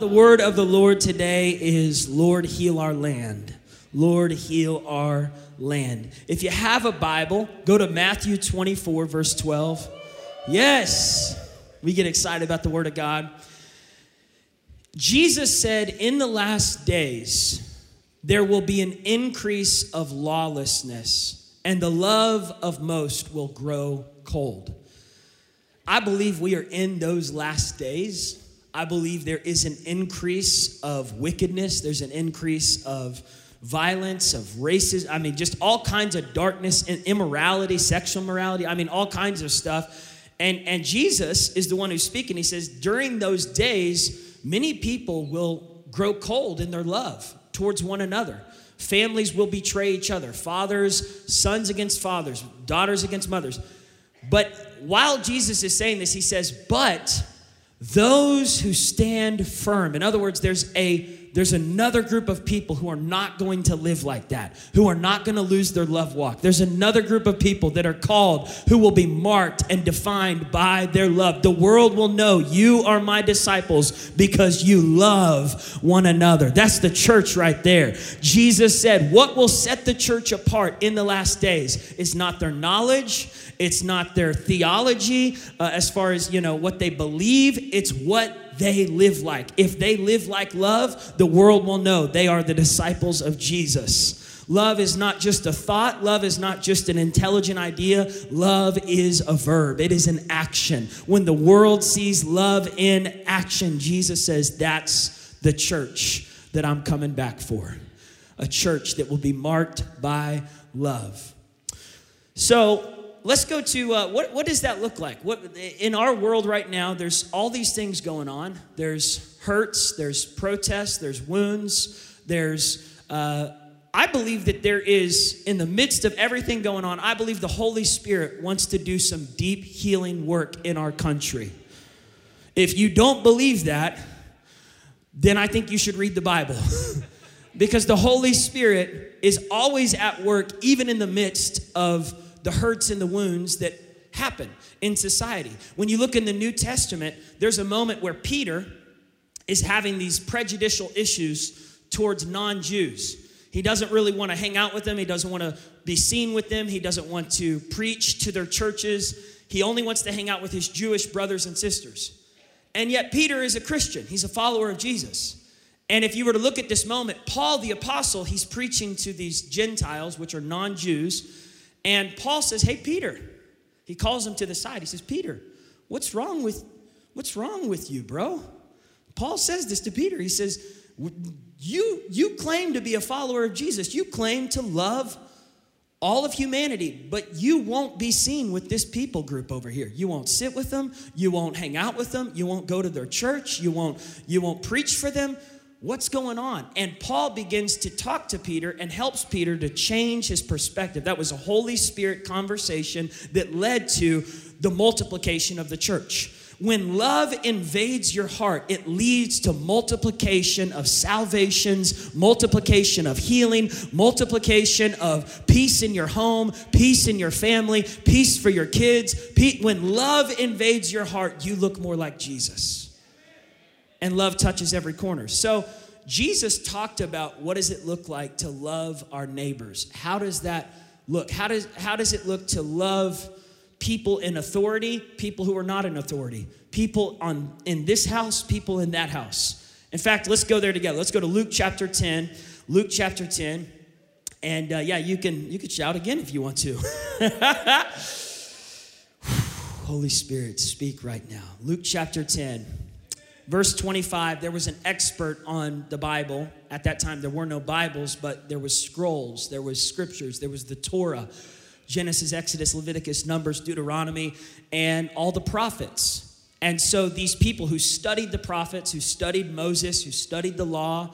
The word of the Lord today is Lord, heal our land. Lord, heal our land. If you have a Bible, go to Matthew 24, verse 12. Yes, we get excited about the word of God. Jesus said, In the last days, there will be an increase of lawlessness, and the love of most will grow cold. I believe we are in those last days. I believe there is an increase of wickedness, there's an increase of violence, of racism. I mean, just all kinds of darkness and immorality, sexual morality. I mean, all kinds of stuff. And, and Jesus is the one who's speaking. He says, during those days, many people will grow cold in their love towards one another. Families will betray each other, fathers, sons against fathers, daughters against mothers. But while Jesus is saying this, he says, But those who stand firm, in other words, there's a there's another group of people who are not going to live like that, who are not going to lose their love walk. There's another group of people that are called who will be marked and defined by their love. The world will know you are my disciples because you love one another. That's the church right there. Jesus said, What will set the church apart in the last days is not their knowledge, it's not their theology uh, as far as, you know, what they believe, it's what they live like. If they live like love, the world will know they are the disciples of Jesus. Love is not just a thought. Love is not just an intelligent idea. Love is a verb, it is an action. When the world sees love in action, Jesus says, That's the church that I'm coming back for. A church that will be marked by love. So, let's go to uh, what, what does that look like? What, in our world right now, there's all these things going on. There's hurts, there's protests, there's wounds, there's. Uh, I believe that there is, in the midst of everything going on, I believe the Holy Spirit wants to do some deep healing work in our country. If you don't believe that, then I think you should read the Bible. because the Holy Spirit is always at work, even in the midst of the hurts and the wounds that happen in society. When you look in the New Testament, there's a moment where Peter is having these prejudicial issues towards non Jews. He doesn't really want to hang out with them, he doesn't want to be seen with them, he doesn't want to preach to their churches. He only wants to hang out with his Jewish brothers and sisters. And yet, Peter is a Christian, he's a follower of Jesus. And if you were to look at this moment, Paul the apostle, he's preaching to these Gentiles, which are non Jews and Paul says, Hey, Peter. He calls him to the side. He says, Peter, what's wrong with what's wrong with you, bro? Paul says this to Peter. He says, you, you claim to be a follower of Jesus. You claim to love all of humanity, but you won't be seen with this people group over here. You won't sit with them, you won't hang out with them, you won't go to their church, you won't you won't preach for them. What's going on? And Paul begins to talk to Peter and helps Peter to change his perspective. That was a Holy Spirit conversation that led to the multiplication of the church. When love invades your heart, it leads to multiplication of salvations, multiplication of healing, multiplication of peace in your home, peace in your family, peace for your kids. When love invades your heart, you look more like Jesus and love touches every corner. So Jesus talked about what does it look like to love our neighbors? How does that look? How does how does it look to love people in authority, people who are not in authority, people on in this house, people in that house? In fact, let's go there together. Let's go to Luke chapter 10. Luke chapter 10. And uh, yeah, you can you can shout again if you want to. Holy Spirit, speak right now. Luke chapter 10. Verse 25, there was an expert on the Bible. At that time, there were no Bibles, but there was scrolls, there was scriptures, there was the Torah, Genesis, Exodus, Leviticus, Numbers, Deuteronomy, and all the prophets. And so these people who studied the prophets, who studied Moses, who studied the law,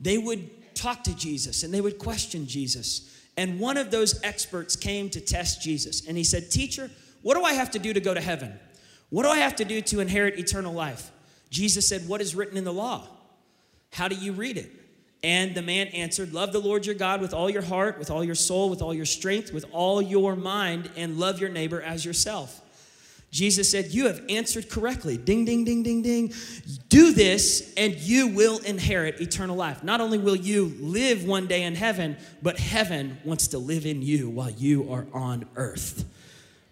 they would talk to Jesus and they would question Jesus. And one of those experts came to test Jesus. And he said, Teacher, what do I have to do to go to heaven? What do I have to do to inherit eternal life? Jesus said, What is written in the law? How do you read it? And the man answered, Love the Lord your God with all your heart, with all your soul, with all your strength, with all your mind, and love your neighbor as yourself. Jesus said, You have answered correctly. Ding, ding, ding, ding, ding. Do this, and you will inherit eternal life. Not only will you live one day in heaven, but heaven wants to live in you while you are on earth.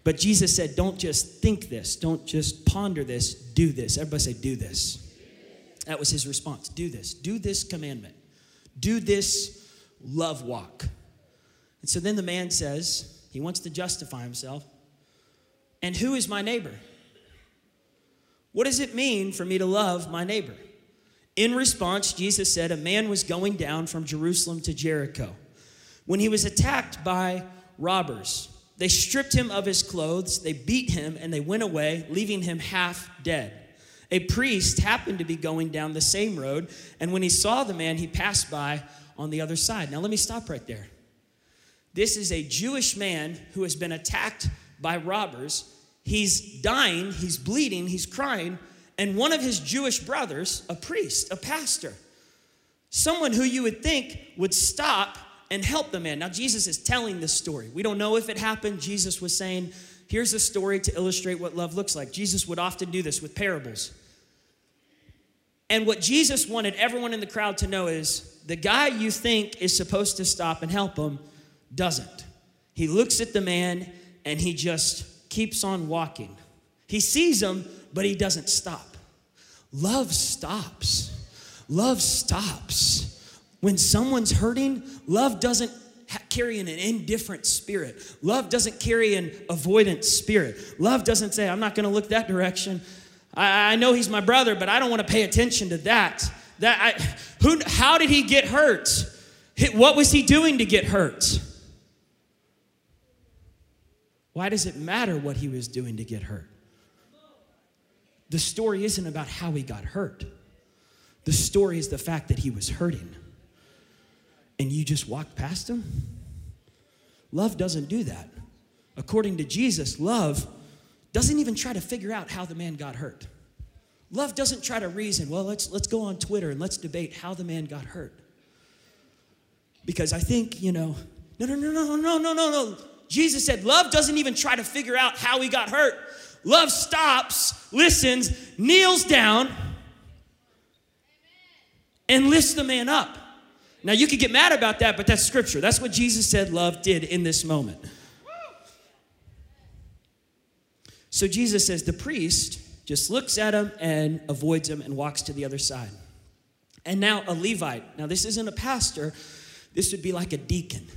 But Jesus said, Don't just think this, don't just ponder this, do this. Everybody say, Do this. That was his response. Do this. Do this commandment. Do this love walk. And so then the man says, He wants to justify himself. And who is my neighbor? What does it mean for me to love my neighbor? In response, Jesus said, A man was going down from Jerusalem to Jericho when he was attacked by robbers. They stripped him of his clothes, they beat him, and they went away, leaving him half dead. A priest happened to be going down the same road, and when he saw the man, he passed by on the other side. Now, let me stop right there. This is a Jewish man who has been attacked by robbers. He's dying, he's bleeding, he's crying, and one of his Jewish brothers, a priest, a pastor, someone who you would think would stop and help the man. Now, Jesus is telling this story. We don't know if it happened. Jesus was saying, Here's a story to illustrate what love looks like. Jesus would often do this with parables. And what Jesus wanted everyone in the crowd to know is the guy you think is supposed to stop and help him doesn't. He looks at the man and he just keeps on walking. He sees him, but he doesn't stop. Love stops. Love stops. When someone's hurting, love doesn't carry an indifferent spirit. Love doesn't carry an avoidant spirit. Love doesn't say, I'm not going to look that direction. I, I, know he's my brother, but I don't want to pay attention to that. That I, who, how did he get hurt? What was he doing to get hurt? Why does it matter what he was doing to get hurt? The story isn't about how he got hurt. The story is the fact that he was hurting. And you just walk past him? Love doesn't do that. According to Jesus, love doesn't even try to figure out how the man got hurt. Love doesn't try to reason, well, let's, let's go on Twitter and let's debate how the man got hurt. Because I think, you know, no, no, no, no, no, no, no, no. Jesus said, love doesn't even try to figure out how he got hurt. Love stops, listens, kneels down, and lifts the man up. Now, you could get mad about that, but that's scripture. That's what Jesus said love did in this moment. So Jesus says the priest just looks at him and avoids him and walks to the other side. And now a Levite. Now, this isn't a pastor, this would be like a deacon.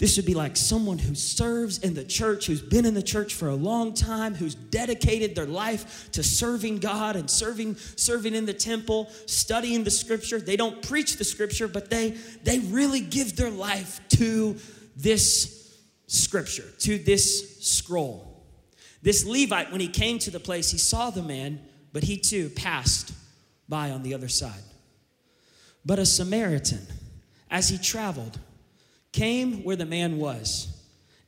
This would be like someone who serves in the church, who's been in the church for a long time, who's dedicated their life to serving God and serving, serving in the temple, studying the scripture. They don't preach the scripture, but they, they really give their life to this scripture, to this scroll. This Levite, when he came to the place, he saw the man, but he too passed by on the other side. But a Samaritan, as he traveled, came where the man was.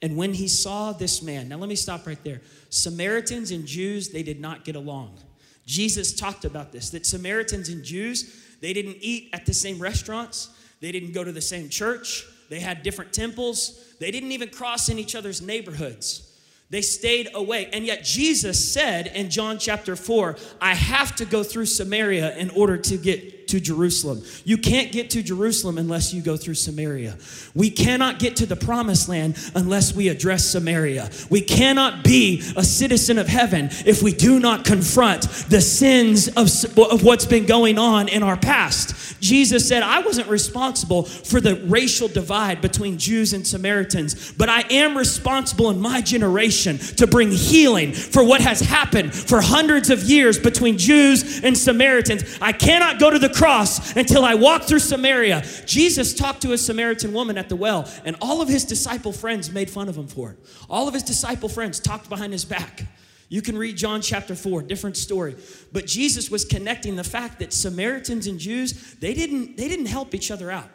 And when he saw this man, now let me stop right there. Samaritans and Jews, they did not get along. Jesus talked about this that Samaritans and Jews, they didn't eat at the same restaurants, they didn't go to the same church, they had different temples, they didn't even cross in each other's neighborhoods. They stayed away. And yet Jesus said in John chapter 4, I have to go through Samaria in order to get to Jerusalem. You can't get to Jerusalem unless you go through Samaria. We cannot get to the promised land unless we address Samaria. We cannot be a citizen of heaven if we do not confront the sins of, of what's been going on in our past. Jesus said, I wasn't responsible for the racial divide between Jews and Samaritans, but I am responsible in my generation to bring healing for what has happened for hundreds of years between Jews and Samaritans. I cannot go to the cross until I walk through Samaria. Jesus talked to a Samaritan woman at the well, and all of his disciple friends made fun of him for it. All of his disciple friends talked behind his back. You can read John chapter 4, different story. But Jesus was connecting the fact that Samaritans and Jews, they didn't, they didn't help each other out.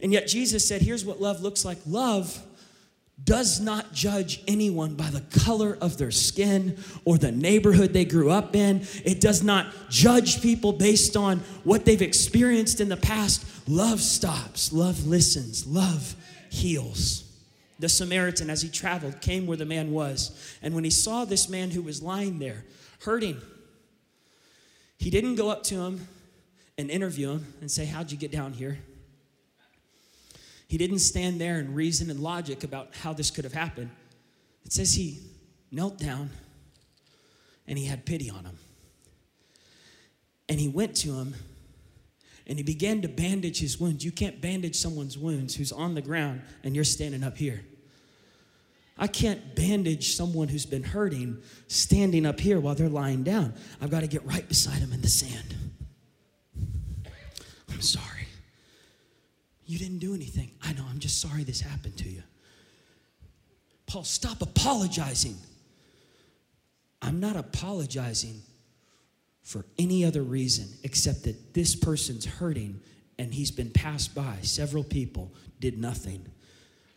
And yet Jesus said, here's what love looks like. Love does not judge anyone by the color of their skin or the neighborhood they grew up in. It does not judge people based on what they've experienced in the past. Love stops, love listens, love heals. the Samaritan, as he traveled, came where the man was. And when he saw this man who was lying there, hurting, he didn't go up to him and interview him and say, How'd you get down here? He didn't stand there and reason and logic about how this could have happened. It says he knelt down and he had pity on him. And he went to him and he began to bandage his wounds. You can't bandage someone's wounds who's on the ground and you're standing up here. I can't bandage someone who's been hurting standing up here while they're lying down. I've got to get right beside them in the sand. I'm sorry. You didn't do anything. I know, I'm just sorry this happened to you. Paul, stop apologizing. I'm not apologizing for any other reason except that this person's hurting and he's been passed by. Several people did nothing.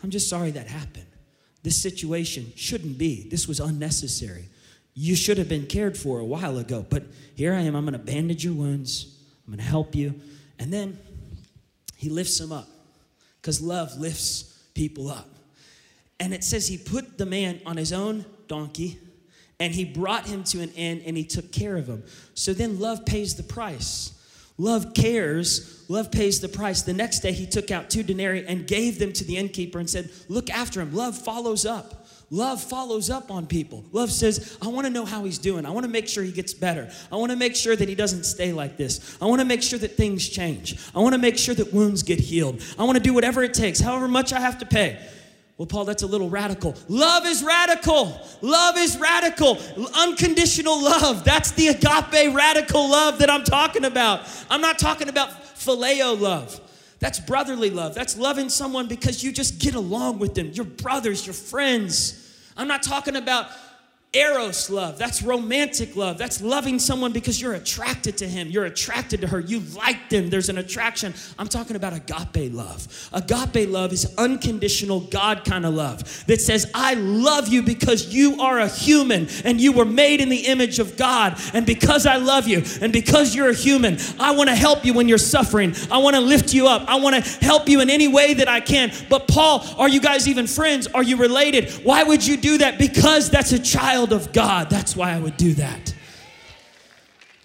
I'm just sorry that happened. This situation shouldn't be. This was unnecessary. You should have been cared for a while ago, but here I am. I'm going to bandage your wounds. I'm going to help you. And then he lifts him up because love lifts people up. And it says he put the man on his own donkey and he brought him to an inn and he took care of him. So then love pays the price. Love cares, love pays the price. The next day he took out two denarii and gave them to the innkeeper and said, Look after him. Love follows up. Love follows up on people. Love says, I want to know how he's doing. I want to make sure he gets better. I want to make sure that he doesn't stay like this. I want to make sure that things change. I want to make sure that wounds get healed. I want to do whatever it takes, however much I have to pay. Well, Paul, that's a little radical. Love is radical. Love is radical. Unconditional love. That's the agape radical love that I'm talking about. I'm not talking about phileo love. That's brotherly love. That's loving someone because you just get along with them. Your brothers, your friends. I'm not talking about Eros love, that's romantic love. That's loving someone because you're attracted to him, you're attracted to her, you like them, there's an attraction. I'm talking about agape love. Agape love is unconditional God kind of love that says, I love you because you are a human and you were made in the image of God. And because I love you and because you're a human, I want to help you when you're suffering. I want to lift you up. I want to help you in any way that I can. But, Paul, are you guys even friends? Are you related? Why would you do that? Because that's a child child of God. That's why I would do that.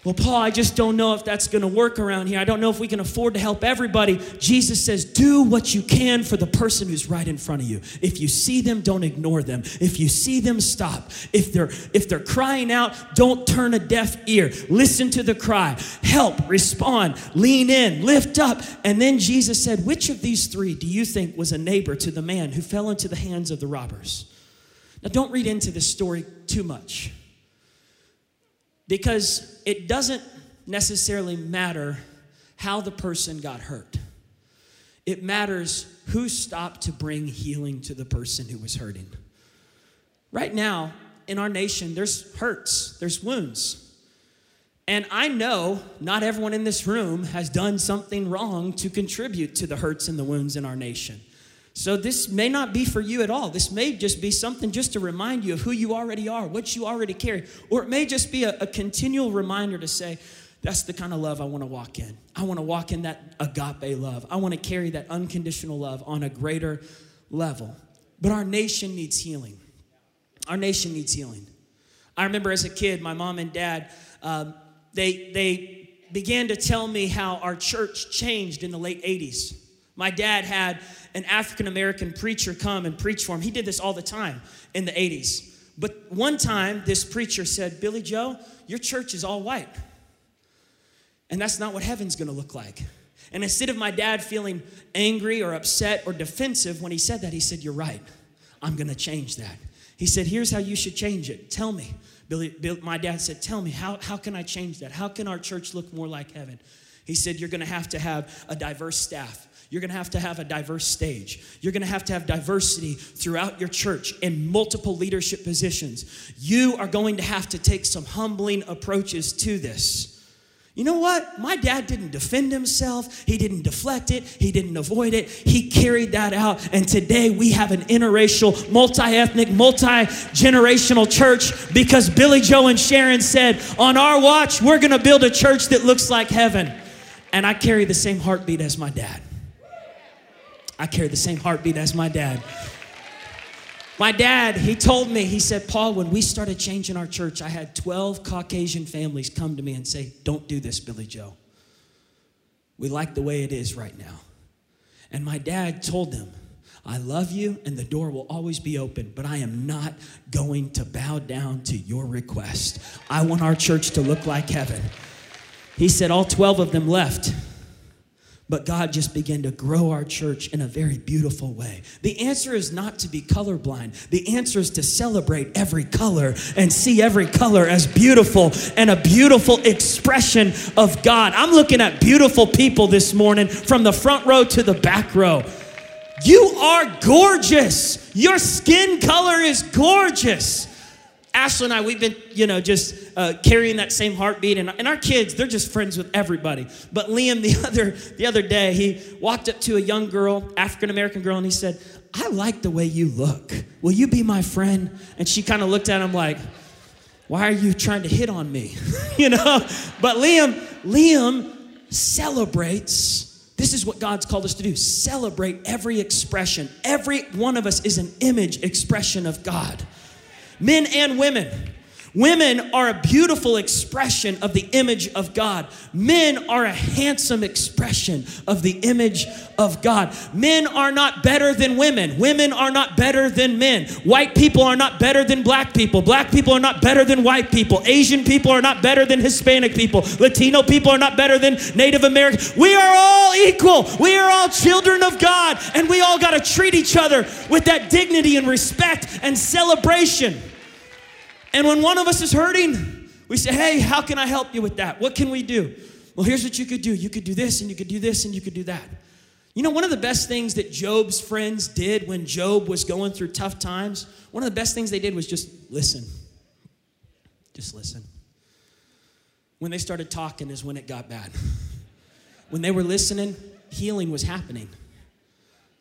Well, Paul, I just don't know if that's going to work around here. I don't know if we can afford to help everybody. Jesus says, do what you can for the person who's right in front of you. If you see them, don't ignore them. If you see them, stop. If they're if they're crying out, don't turn a deaf ear. Listen to the cry. Help, respond, lean in, lift up. And then Jesus said, "Which of these 3 do you think was a neighbor to the man who fell into the hands of the robbers?" Now, don't read into this story too much because it doesn't necessarily matter how the person got hurt. It matters who stopped to bring healing to the person who was hurting. Right now, in our nation, there's hurts, there's wounds. And I know not everyone in this room has done something wrong to contribute to the hurts and the wounds in our nation. So, this may not be for you at all. This may just be something just to remind you of who you already are, what you already carry. Or it may just be a, a continual reminder to say, that's the kind of love I want to walk in. I want to walk in that agape love. I want to carry that unconditional love on a greater level. But our nation needs healing. Our nation needs healing. I remember as a kid, my mom and dad, um, they, they began to tell me how our church changed in the late 80s. My dad had an African American preacher come and preach for him. He did this all the time in the 80s. But one time, this preacher said, Billy Joe, your church is all white. And that's not what heaven's gonna look like. And instead of my dad feeling angry or upset or defensive when he said that, he said, You're right. I'm gonna change that. He said, Here's how you should change it. Tell me. Billy, Bill, my dad said, Tell me, how, how can I change that? How can our church look more like heaven? He said, You're gonna have to have a diverse staff. You're gonna have to have a diverse stage. You're gonna have to have diversity throughout your church in multiple leadership positions. You are going to have to take some humbling approaches to this. You know what? My dad didn't defend himself. He didn't deflect it. He didn't avoid it. He carried that out. And today we have an interracial, multi ethnic, multi generational church because Billy Joe and Sharon said, on our watch, we're going to build a church that looks like heaven. And I carry the same heartbeat as my dad. I carry the same heartbeat as my dad. My dad, he told me, he said, Paul, when we started changing our church, I had 12 Caucasian families come to me and say, Don't do this, Billy Joe. We like the way it is right now. And my dad told them, I love you and the door will always be open, but I am not going to bow down to your request. I want our church to look like heaven. He said all 12 of them left. But God just began to grow our church in a very beautiful way. The answer is not to be colorblind. The answer is to celebrate every color and see every color as beautiful and a beautiful expression of God. I'm looking at beautiful people this morning from the front row to the back row. You are gorgeous. Your skin color is gorgeous. Ashley and I, we've been, you know, just uh, carrying that same heartbeat, and, and our kids, they're just friends with everybody. But Liam, the other the other day, he walked up to a young girl, African American girl, and he said, "I like the way you look. Will you be my friend?" And she kind of looked at him like, "Why are you trying to hit on me?" you know. But Liam, Liam celebrates. This is what God's called us to do celebrate every expression. Every one of us is an image expression of God men and women. Women are a beautiful expression of the image of God. Men are a handsome expression of the image of God. Men are not better than women. Women are not better than men. White people are not better than black people. Black people are not better than white people. Asian people are not better than Hispanic people. Latino people are not better than Native American. We are all equal. We are all children of God. And we all got to treat each other with that dignity and respect and celebration. And when one of us is hurting, we say, Hey, how can I help you with that? What can we do? Well, here's what you could do you could do this, and you could do this, and you could do that. You know, one of the best things that Job's friends did when Job was going through tough times, one of the best things they did was just listen. Just listen. When they started talking is when it got bad. When they were listening, healing was happening.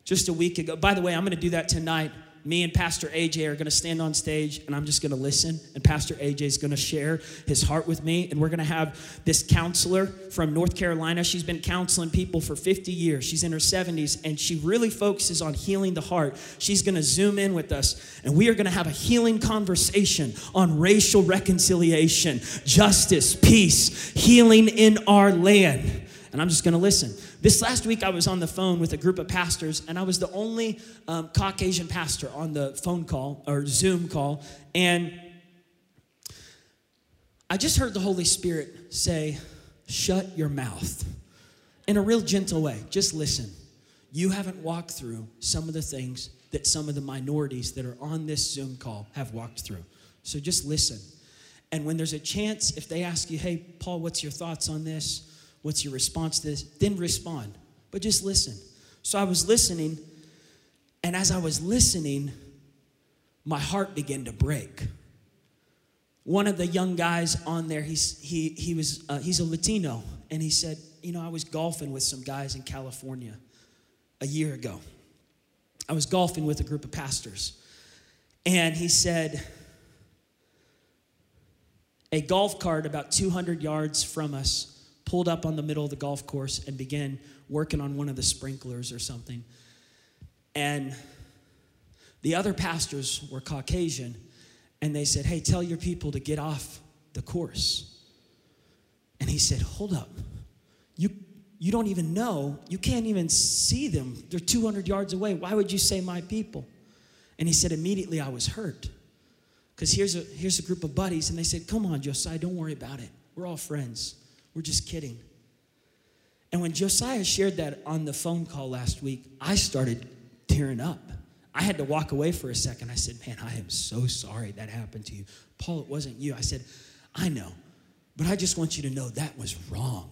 Just a week ago. By the way, I'm going to do that tonight me and Pastor AJ are going to stand on stage and I'm just going to listen. And Pastor AJ is going to share his heart with me. And we're going to have this counselor from North Carolina. She's been counseling people for 50 years. She's in her 70s and she really focuses on healing the heart. She's going to zoom in with us and we are going to have a healing conversation on racial reconciliation, justice, peace, healing in our land. And I'm just going to listen. This last week, I was on the phone with a group of pastors, and I was the only um, Caucasian pastor on the phone call or Zoom call. And I just heard the Holy Spirit say, Shut your mouth in a real gentle way. Just listen. You haven't walked through some of the things that some of the minorities that are on this Zoom call have walked through. So just listen. And when there's a chance, if they ask you, hey, Paul, what's your thoughts on this? What's your response to this? Then respond, but just listen. So I was listening, and as I was listening, my heart began to break. One of the young guys on there, he's, he, he was, uh, he's a Latino, and he said, You know, I was golfing with some guys in California a year ago. I was golfing with a group of pastors, and he said, a golf cart about 200 yards from us pulled up on the middle of the golf course and began working on one of the sprinklers or something. And the other pastors were Caucasian, and they said, Hey, tell your people to get off the course. And he said, Hold up. You, you don't even know, you can't even see them. They're 200 yards away. Why would you say my people? And he said, Immediately I was hurt. Because here's a, here's a group of buddies, and they said, Come on, Josiah, don't worry about it. We're all friends. We're just kidding. And when Josiah shared that on the phone call last week, I started tearing up. I had to walk away for a second. I said, Man, I am so sorry that happened to you. Paul, it wasn't you. I said, I know, but I just want you to know that was wrong.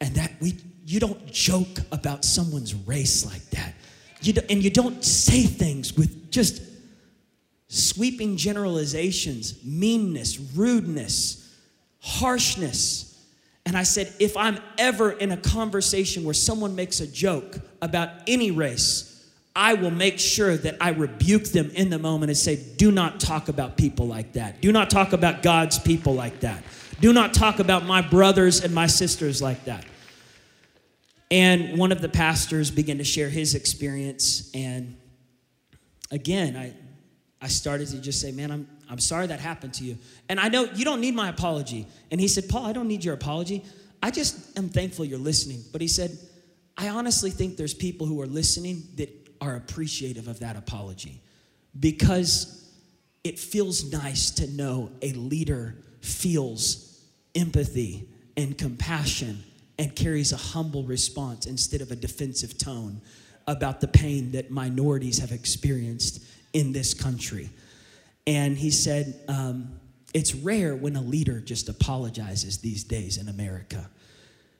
And that we, you don't joke about someone's race like that. You do, and you don't say things with just sweeping generalizations, meanness, rudeness, harshness. And I said, if I'm ever in a conversation where someone makes a joke about any race, I will make sure that I rebuke them in the moment and say, do not talk about people like that. Do not talk about God's people like that. Do not talk about my brothers and my sisters like that. And one of the pastors began to share his experience. And again, I, I started to just say, Man, I'm, I'm sorry that happened to you. And I know you don't need my apology. And he said, Paul, I don't need your apology. I just am thankful you're listening. But he said, I honestly think there's people who are listening that are appreciative of that apology because it feels nice to know a leader feels empathy and compassion and carries a humble response instead of a defensive tone about the pain that minorities have experienced in this country. And he said, um, It's rare when a leader just apologizes these days in America.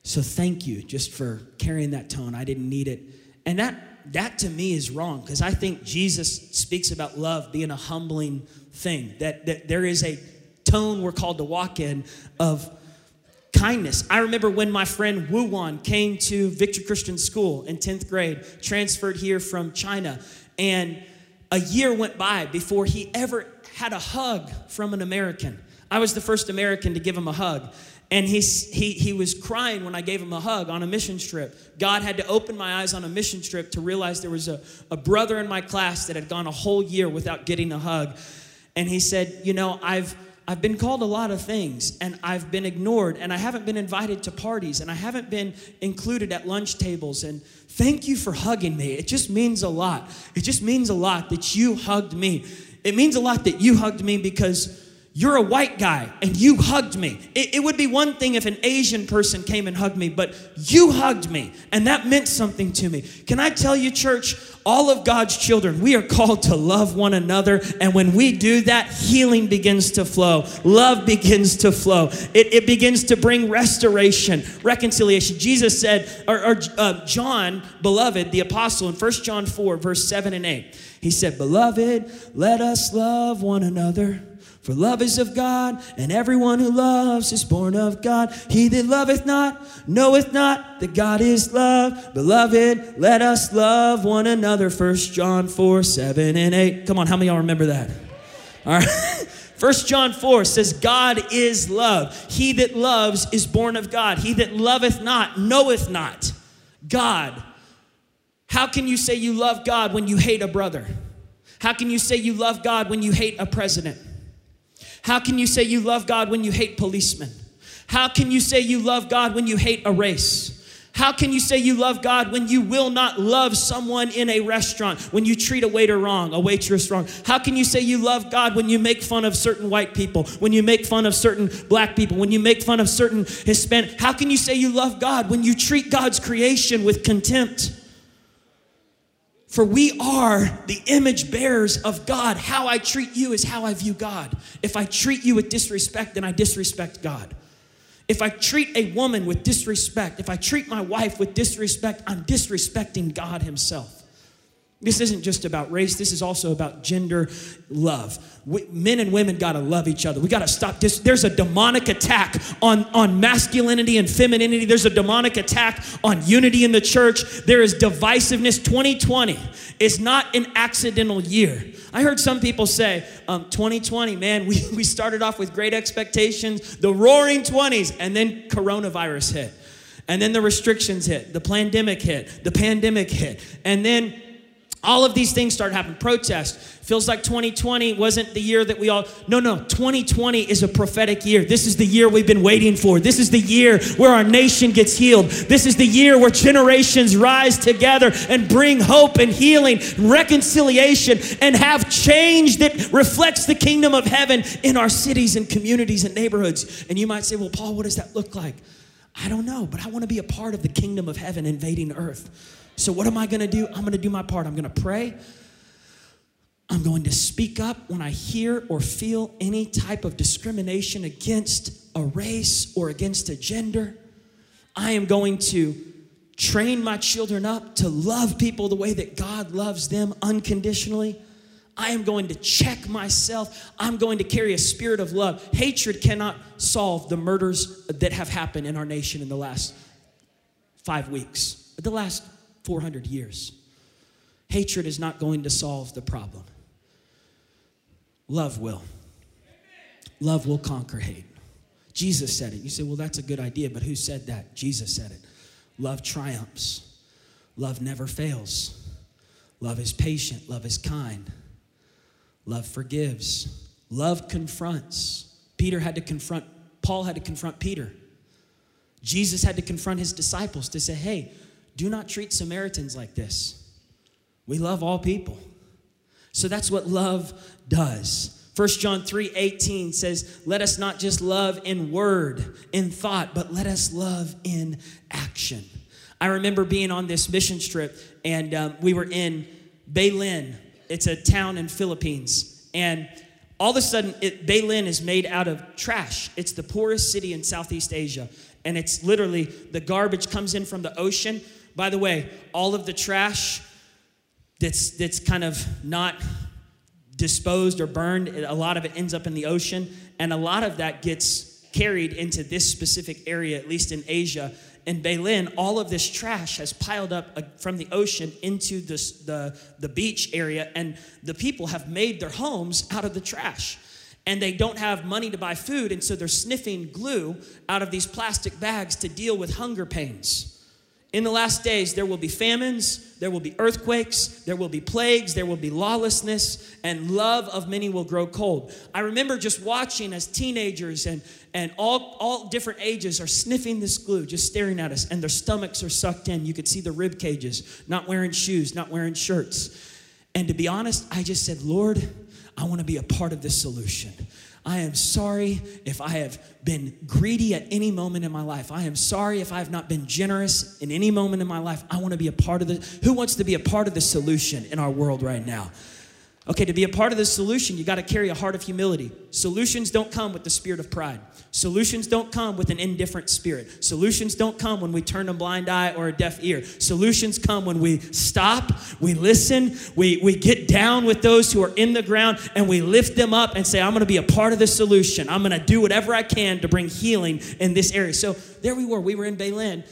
So thank you just for carrying that tone. I didn't need it. And that that to me is wrong because I think Jesus speaks about love being a humbling thing. That, that there is a tone we're called to walk in of kindness. I remember when my friend Wu Wan came to Victory Christian School in 10th grade, transferred here from China, and a year went by before he ever had a hug from an American. I was the first American to give him a hug. And he, he, he was crying when I gave him a hug on a mission trip. God had to open my eyes on a mission trip to realize there was a, a brother in my class that had gone a whole year without getting a hug. And he said, You know, I've, I've been called a lot of things and I've been ignored and I haven't been invited to parties and I haven't been included at lunch tables. And thank you for hugging me. It just means a lot. It just means a lot that you hugged me. It means a lot that you hugged me because you're a white guy and you hugged me. It, it, would be one thing if an Asian person came and hugged me, but you hugged me and that meant something to me. Can I tell you, church, all of God's children, we are called to love one another. And when we do that, healing begins to flow, love begins to flow. It, it begins to bring restoration, reconciliation. Jesus said, or, or uh, John, beloved, the apostle in 1 John 4, verse 7 and 8, he said, Beloved, let us love one another. For love is of God, and everyone who loves is born of God. He that loveth not knoweth not that God is love. Beloved, let us love one another. 1 John 4, 7 and 8. Come on, how many y'all remember that? All right. 1 John 4 says, God is love. He that loves is born of God. He that loveth not knoweth not God. How can you say you love God when you hate a brother? How can you say you love God when you hate a president? How can you say you love God when you hate policemen? How can you say you love God when you hate a race? How can you say you love God when you will not love someone in a restaurant, when you treat a waiter wrong, a waitress wrong? How can you say you love God when you make fun of certain white people, when you make fun of certain black people, when you make fun of certain Hispanic? How can you say you love God when you treat God's creation with contempt? For we are the image bearers of God. How I treat you is how I view God. If I treat you with disrespect, then I disrespect God. If I treat a woman with disrespect, if I treat my wife with disrespect, I'm disrespecting God Himself. This isn't just about race, this is also about gender love. We, men and women gotta love each other. We gotta stop this. There's a demonic attack on, on masculinity and femininity, there's a demonic attack on unity in the church. There is divisiveness. 2020 is not an accidental year. I heard some people say, um, 2020, man, we, we started off with great expectations, the roaring 20s, and then coronavirus hit. And then the restrictions hit, the pandemic hit, the pandemic hit, and then all of these things start happening. Protest. Feels like 2020 wasn't the year that we all. No, no. 2020 is a prophetic year. This is the year we've been waiting for. This is the year where our nation gets healed. This is the year where generations rise together and bring hope and healing, reconciliation, and have change that reflects the kingdom of heaven in our cities and communities and neighborhoods. And you might say, well, Paul, what does that look like? I don't know, but I want to be a part of the kingdom of heaven invading earth. So, what am I going to do? I'm going to do my part. I'm going to pray. I'm going to speak up when I hear or feel any type of discrimination against a race or against a gender. I am going to train my children up to love people the way that God loves them unconditionally. I am going to check myself. I'm going to carry a spirit of love. Hatred cannot solve the murders that have happened in our nation in the last five weeks, the last 400 years. Hatred is not going to solve the problem. Love will. Love will conquer hate. Jesus said it. You say, well, that's a good idea, but who said that? Jesus said it. Love triumphs. Love never fails. Love is patient. Love is kind. Love forgives. Love confronts. Peter had to confront, Paul had to confront Peter. Jesus had to confront his disciples to say, hey, do not treat Samaritans like this. We love all people. So that's what love does. 1 John 3 18 says, Let us not just love in word, in thought, but let us love in action. I remember being on this mission trip, and um, we were in Bailin. It's a town in Philippines. And all of a sudden, it, Bailin is made out of trash. It's the poorest city in Southeast Asia. And it's literally the garbage comes in from the ocean. By the way, all of the trash that's, that's kind of not disposed or burned, a lot of it ends up in the ocean. And a lot of that gets carried into this specific area, at least in Asia. In Bailin, all of this trash has piled up uh, from the ocean into this, the, the beach area, and the people have made their homes out of the trash. And they don't have money to buy food, and so they're sniffing glue out of these plastic bags to deal with hunger pains. In the last days, there will be famines, there will be earthquakes, there will be plagues, there will be lawlessness, and love of many will grow cold. I remember just watching as teenagers and, and all, all different ages are sniffing this glue, just staring at us, and their stomachs are sucked in. You could see the rib cages, not wearing shoes, not wearing shirts. And to be honest, I just said, Lord, I want to be a part of this solution. I am sorry if I have been greedy at any moment in my life. I am sorry if I have not been generous in any moment in my life. I want to be a part of the who wants to be a part of the solution in our world right now? Okay, to be a part of the solution, you got to carry a heart of humility. Solutions don't come with the spirit of pride. Solutions don't come with an indifferent spirit. Solutions don't come when we turn a blind eye or a deaf ear. Solutions come when we stop, we listen, we, we get down with those who are in the ground, and we lift them up and say, I'm going to be a part of the solution. I'm going to do whatever I can to bring healing in this area. So there we were. We were in Bailin,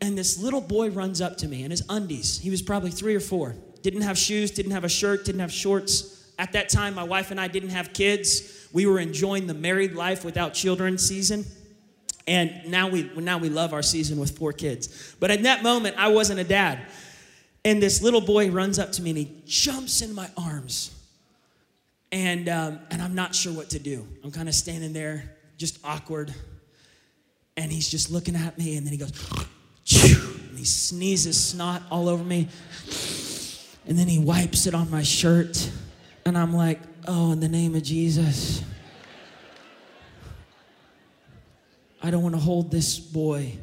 and this little boy runs up to me in his undies. He was probably three or four didn't have shoes, didn't have a shirt, didn't have shorts. At that time, my wife and I didn't have kids. We were enjoying the married life without children season. And now we, now we love our season with four kids. But in that moment, I wasn't a dad. And this little boy runs up to me and he jumps in my arms. And, um, and I'm not sure what to do. I'm kind of standing there, just awkward. And he's just looking at me, and then he goes, and he sneezes snot all over me. And then he wipes it on my shirt. And I'm like, oh, in the name of Jesus. I don't want to hold this boy.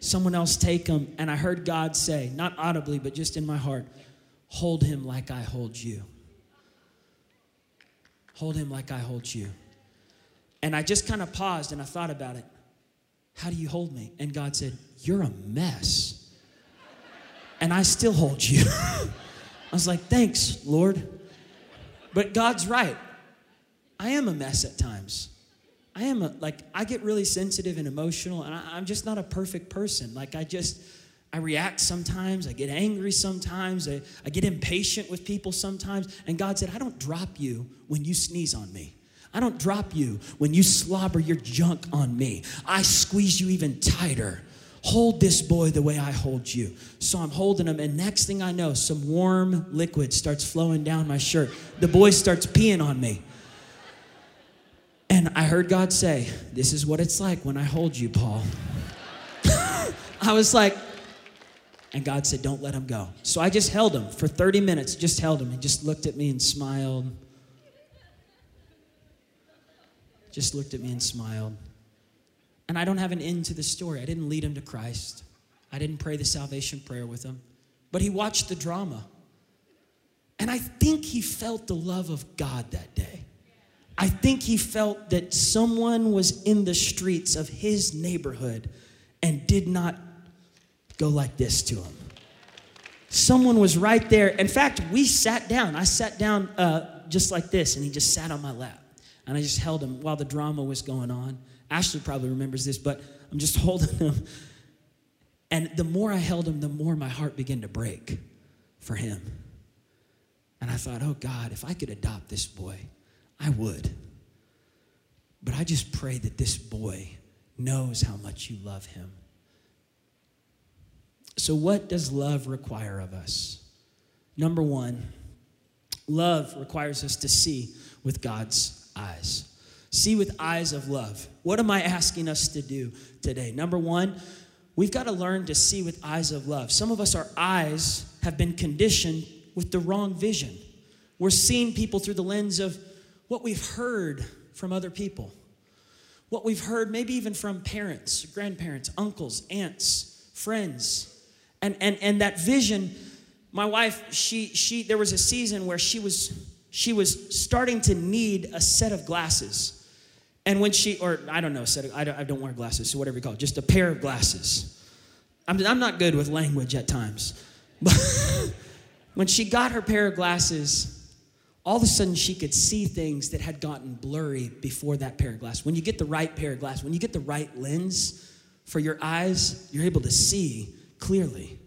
Someone else take him. And I heard God say, not audibly, but just in my heart, hold him like I hold you. Hold him like I hold you. And I just kind of paused and I thought about it. How do you hold me? And God said, You're a mess. And I still hold you. I was like, thanks, Lord. But God's right. I am a mess at times. I am a, like, I get really sensitive and emotional, and I, am just not a perfect person. Like, I just, I react sometimes, I get angry sometimes, I, I get impatient with people sometimes. And God said, I don't drop you when you sneeze on me. I don't drop you when you slobber your junk on me. I squeeze you even tighter hold this boy the way I hold you. So I'm holding him, and next thing I know, some warm liquid starts flowing down my shirt. The boy starts peeing on me. And I heard God say, This is what it's like when I hold you, Paul. I was like, and God said, Don't let him go. So I just held him for 30 minutes, just held him. He just looked at me and smiled. Just looked at me and smiled. And I don't have an end to the story. I didn't lead him to Christ, I didn't pray the salvation prayer with him. But he watched the drama. And I think he felt the love of God that day. I think he felt that someone was in the streets of his neighborhood and did not go like this to him. Someone was right there. In fact, we sat down. I sat down uh, just like this, and he just sat on my lap. And I just held him while the drama was going on. Ashley probably remembers this, but I'm just holding him. And the more I held him, the more my heart began to break for him. And I thought, oh God, if I could adopt this boy, I would. But I just pray that this boy knows how much you love him. So, what does love require of us? Number one, Love requires us to see with God's eyes. See with eyes of love. What am I asking us to do today? Number one, we've got to learn to see with eyes of love. Some of us, our eyes have been conditioned with the wrong vision. We're seeing people through the lens of what we've heard from other people, what we've heard maybe even from parents, grandparents, uncles, aunts, friends. And, and, and that vision, my wife, she, she, there was a season where she was, she was starting to need a set of glasses. And when she, or I don't know, of, I, don't, I don't wear glasses, so whatever you call it, just a pair of glasses. I'm, I'm not good with language at times. But when she got her pair of glasses, all of a sudden she could see things that had gotten blurry before that pair of glasses. When you get the right pair of glasses, when you get the right lens for your eyes, you're able to see clearly.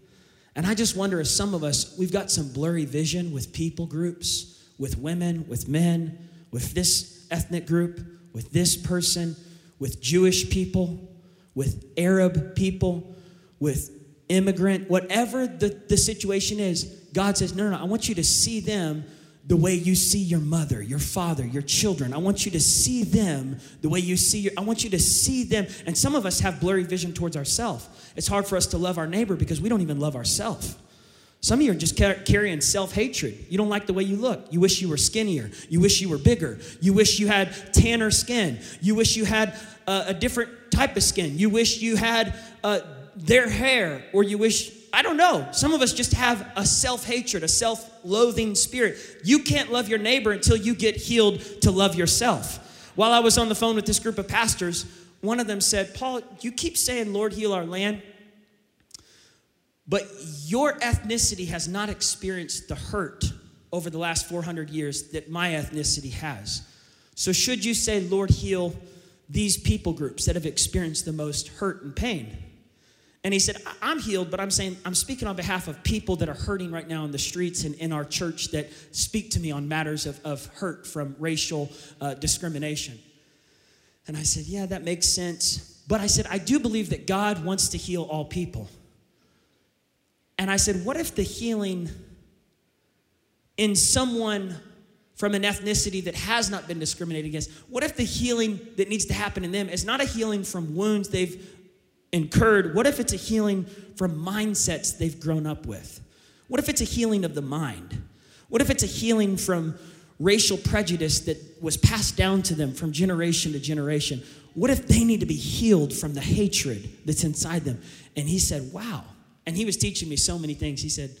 And I just wonder if some of us, we've got some blurry vision with people groups, with women, with men, with this ethnic group, with this person, with Jewish people, with Arab people, with immigrant, whatever the, the situation is, God says, no, no, no, I want you to see them the way you see your mother, your father, your children. I want you to see them the way you see your, I want you to see them. And some of us have blurry vision towards ourselves. It's hard for us to love our neighbor because we don't even love ourselves. Some of you are just carrying self hatred. You don't like the way you look. You wish you were skinnier. You wish you were bigger. You wish you had tanner skin. You wish you had a different type of skin. You wish you had uh, their hair, or you wish I don't know. Some of us just have a self hatred, a self loathing spirit. You can't love your neighbor until you get healed to love yourself. While I was on the phone with this group of pastors, one of them said, Paul, you keep saying, Lord, heal our land, but your ethnicity has not experienced the hurt over the last 400 years that my ethnicity has. So, should you say, Lord, heal these people groups that have experienced the most hurt and pain? And he said, I'm healed, but I'm saying, I'm speaking on behalf of people that are hurting right now in the streets and in our church that speak to me on matters of, of hurt from racial uh, discrimination. And I said, Yeah, that makes sense. But I said, I do believe that God wants to heal all people. And I said, What if the healing in someone from an ethnicity that has not been discriminated against, what if the healing that needs to happen in them is not a healing from wounds they've incurred, what if it's a healing from mindsets they've grown up with? What if it's a healing of the mind? What if it's a healing from racial prejudice that was passed down to them from generation to generation? What if they need to be healed from the hatred that's inside them? And he said, Wow. And he was teaching me so many things. He said,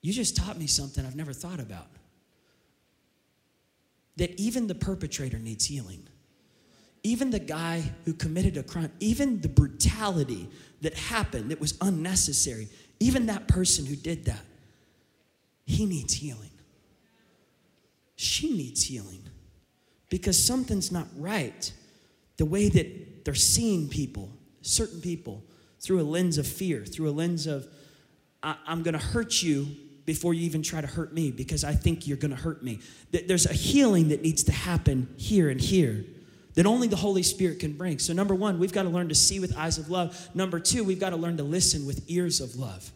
You just taught me something I've never thought about. That even the perpetrator needs healing even the guy who committed a crime, even the brutality that happened that was unnecessary, even that person who did that, he needs healing. She needs healing because something's not right. The way that they're seeing people, certain people, through a lens of fear, through a lens of, I- am gonna hurt you before you even try to hurt me because I think you're gonna hurt me. There's a healing that needs to happen here and here that only the Holy Spirit can bring. So, number one, we've got to learn to see with eyes of love. Number two, we've got to learn to listen with ears of love.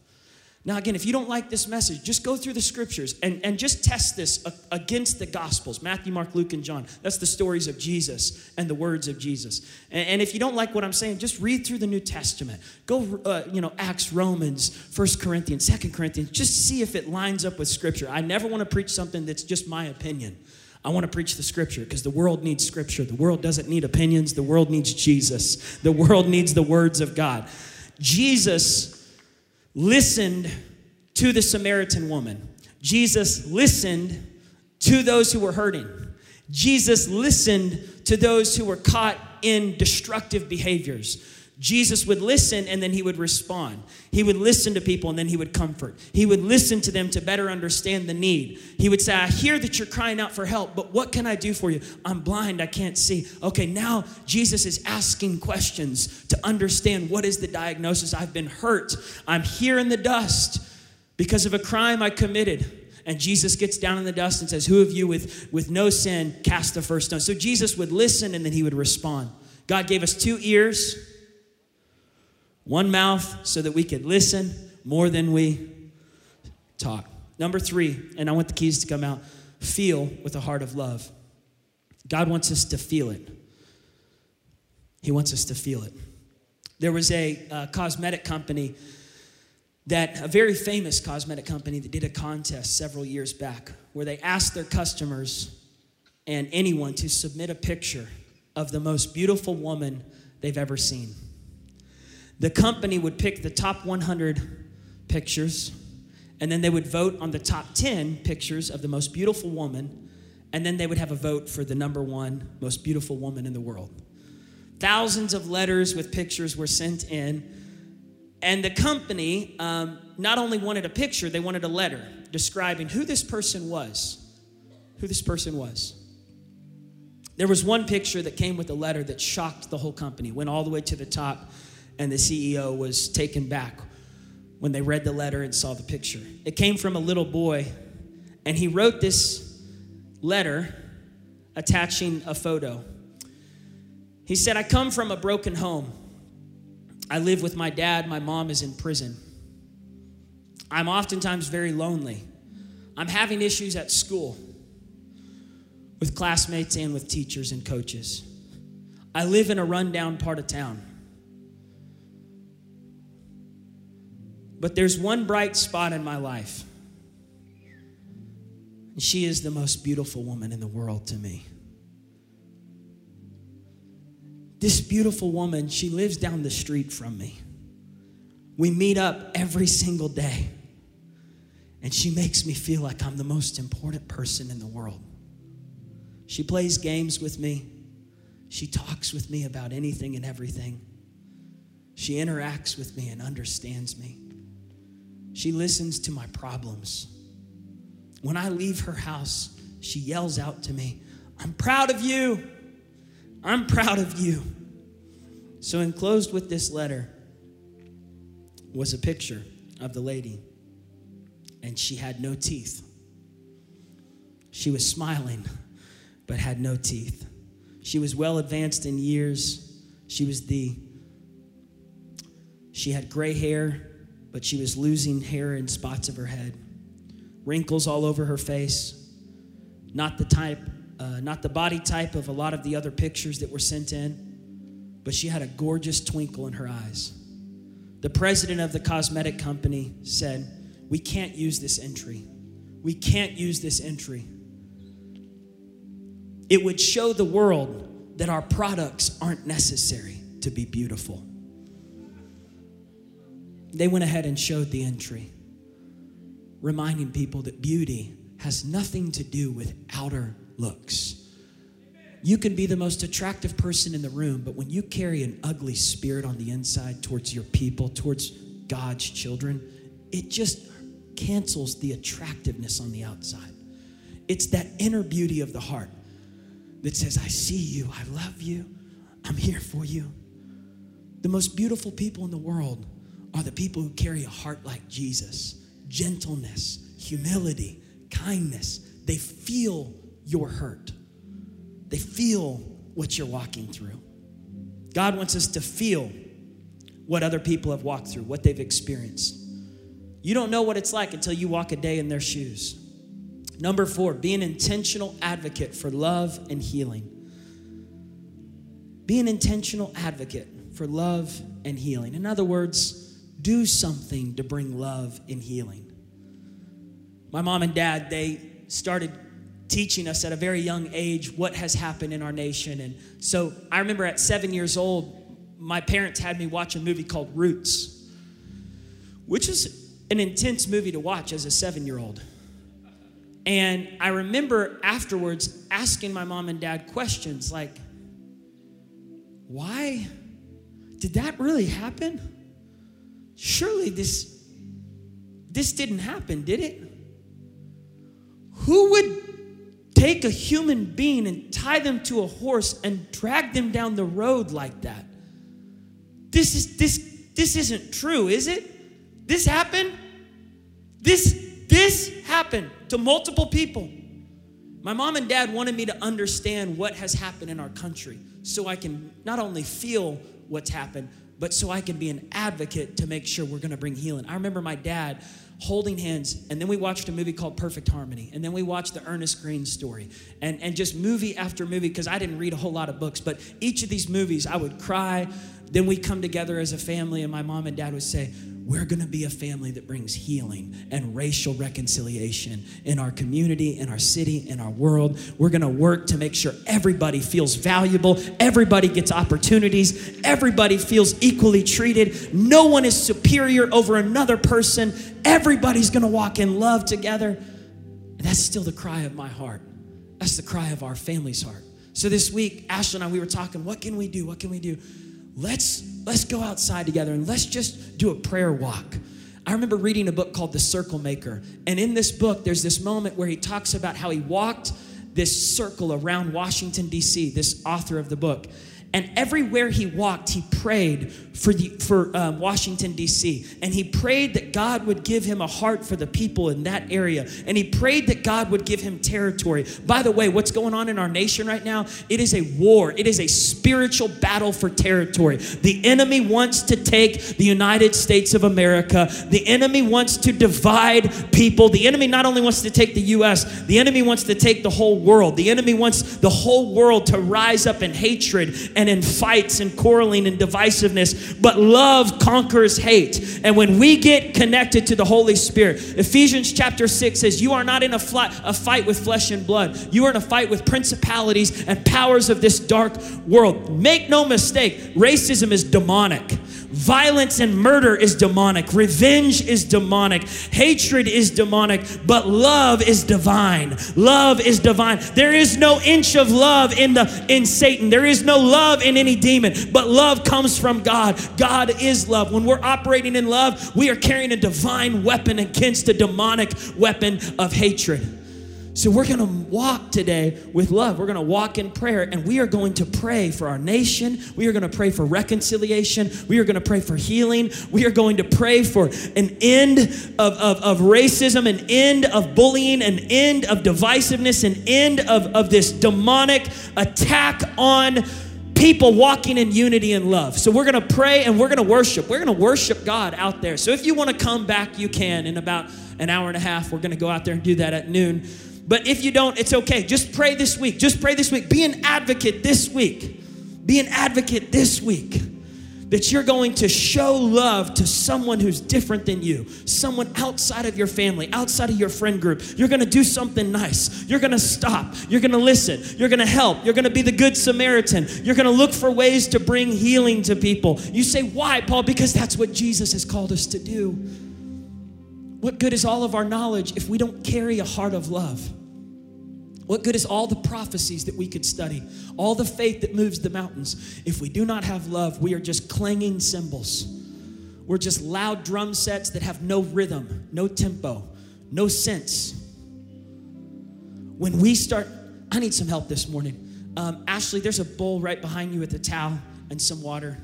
Now, again, if you don't like this message, just go through the scriptures and, and just test this against the gospels Matthew, Mark, Luke, and John. That's the stories of Jesus and the words of Jesus. And, and if you don't like what I'm saying, just read through the New Testament. Go, uh, you know, Acts, Romans, First Corinthians, Second Corinthians. Just see if it lines up with scripture. I never want to preach something that's just my opinion. I want to preach the scripture because the world needs scripture. The world doesn't need opinions, the world needs Jesus. The world needs the words of God. Jesus listened to the Samaritan woman, Jesus listened to those who were hurting. Jesus listened to those who were caught in destructive behaviors. Jesus would listen and then he would respond. He would listen to people and then he would comfort. He would listen to them to better understand the need. He would say, I hear that you're crying out for help, but what can I do for you? I'm blind, I can't see. Okay, now Jesus is asking questions to understand what is the diagnosis. I've been hurt. I'm here in the dust because of a crime I committed. And Jesus gets down in the dust and says, Who of you with, with no sin cast the first stone? So Jesus would listen and then he would respond. God gave us two ears one mouth so that we could listen more than we talk. Number three, and I want the keys to come out feel with a heart of love. God wants us to feel it. He wants us to feel it. There was a uh, cosmetic company that, a very famous cosmetic company, that did a contest several years back where they asked their customers and anyone to submit a picture of the most beautiful woman they've ever seen. The company would pick the top 100 pictures, and then they would vote on the top 10 pictures of the most beautiful woman, and then they would have a vote for the number one most beautiful woman in the world. Thousands of letters with pictures were sent in, and the company um, not only wanted a picture, they wanted a letter describing who this person was. Who this person was. There was one picture that came with a letter that shocked the whole company, went all the way to the top, and the CEO was taken back when they read the letter and saw the picture. It came from a little boy, and he wrote this letter attaching a photo. He said, I come from a broken home. I live with my dad, my mom is in prison. I'm oftentimes very lonely. I'm having issues at school with classmates and with teachers and coaches. I live in a rundown part of town. But there's one bright spot in my life. And she is the most beautiful woman in the world to me. This beautiful woman, she lives down the street from me. We meet up every single day. And she makes me feel like I'm the most important person in the world. She plays games with me. She talks with me about anything and everything. She interacts with me and understands me. She listens to my problems. When I leave her house, she yells out to me, I'm proud of you. I'm proud of you. So, enclosed with this letter was a picture of the lady, and she had no teeth. She was smiling but had no teeth. She was well advanced in years. She was the, she had gray hair, but she was losing hair in spots of her head, wrinkles all over her face, not the type, uh, not the body type of a lot of the other pictures that were sent in, but she had a gorgeous twinkle in her eyes. The president of the cosmetic company said, We can't use this entry. We can't use this entry it would show the world that our products aren't necessary to be beautiful. They went ahead and showed the entry, reminding people that beauty has nothing to do with outer looks. You can be the most attractive person in the room, but when you carry an ugly spirit on the inside towards your people, towards God's children, it just cancels the attractiveness on the outside. It's that inner beauty of the heart that says, I see you, I love you, I'm here for you. The most beautiful people in the world are the people who carry a heart like Jesus gentleness, humility, kindness. They feel your hurt, they feel what you're walking through. God wants us to feel what other people have walked through, what they've experienced. You don't know what it's like until you walk a day in their shoes. Number four, be an intentional advocate for love and healing. Be an intentional advocate for love and healing. In other words, do something to bring love and healing. My mom and dad, they started teaching us at a very young age what has happened in our nation. And so I remember at seven years old, my parents had me watch a movie called Roots, which is an intense movie to watch as a seven year old. And I remember afterwards asking my mom and dad questions like, why did that really happen? Surely this this didn't happen, did it? Who would take a human being and tie them to a horse and drag them down the road like that? This is this this isn't true, is it? This happened? This this happened to multiple people. My mom and dad wanted me to understand what has happened in our country so I can not only feel what's happened, but so I can be an advocate to make sure we're going to bring healing. I remember my dad holding hands, and then we watched a movie called Perfect Harmony, and then we watched the Ernest Green story, and, and just movie after movie, because I didn't read a whole lot of books, but each of these movies, I would cry. Then we'd come together as a family, and my mom and dad would say, we're going to be a family that brings healing and racial reconciliation in our community, in our city, in our world. We're going to work to make sure everybody feels valuable, everybody gets opportunities, everybody feels equally treated. No one is superior over another person. Everybody's going to walk in love together. And that's still the cry of my heart. That's the cry of our family's heart. So this week, Ashley and I, we were talking, what can we do? What can we do? Let's let's go outside together and let's just do a prayer walk. I remember reading a book called The Circle Maker. And in this book, there's this moment where he talks about how he walked this circle around Washington, D.C., this author of the book. And everywhere he walked, he prayed for, the, for um, Washington, D.C. And he prayed that God would give him a heart for the people in that area. And he prayed that God would give him territory. By the way, what's going on in our nation right now? It is a war, it is a spiritual battle for territory. The enemy wants to take the United States of America, the enemy wants to divide people. The enemy not only wants to take the U.S., the enemy wants to take the whole world. The enemy wants the whole world to rise up in hatred and in fights and quarreling and divisiveness, but love conquers hate. And when we get connected to the Holy Spirit, Ephesians chapter 6 says, You are not in a, fly, a fight with flesh and blood, you are in a fight with principalities and powers of this dark world. Make no mistake, racism is demonic. Violence and murder is demonic. Revenge is demonic. Hatred is demonic. But love is divine. Love is divine. There is no inch of love in the in Satan. There is no love in any demon. But love comes from God. God is love. When we're operating in love, we are carrying a divine weapon against a demonic weapon of hatred. So we're going to walk today with love. We're going to walk in prayer and we are going to pray for our nation. We are going to pray for reconciliation. We are going to pray for healing. We are going to pray for an end of, of, of racism, an end of bullying, an end of divisiveness, an end of, of this demonic attack on people walking in unity and love. So we're going to pray and we're going to worship. We're going to worship God out there. So if you want to come back, you can in about an hour and a half. We're going to go out there and do that at noon. But if you don't, it's okay. Just pray this week. Just pray this week. Be an advocate this week. Be an advocate this week that you're going to show love to someone who's different than you, someone outside of your family, outside of your friend group. You're going to do something nice. You're going to stop. You're going to listen. You're going to help. You're going to be the good Samaritan. You're going to look for ways to bring healing to people. You say, why, Paul? Because that's what Jesus has called us to do. What good is all of our knowledge if we don't carry a heart of love? What good is all the prophecies that we could study, all the faith that moves the mountains? If we do not have love, we are just clanging cymbals. We're just loud drum sets that have no rhythm, no tempo, no sense. When we start, I need some help this morning. Um, Ashley, there's a bowl right behind you with a towel and some water.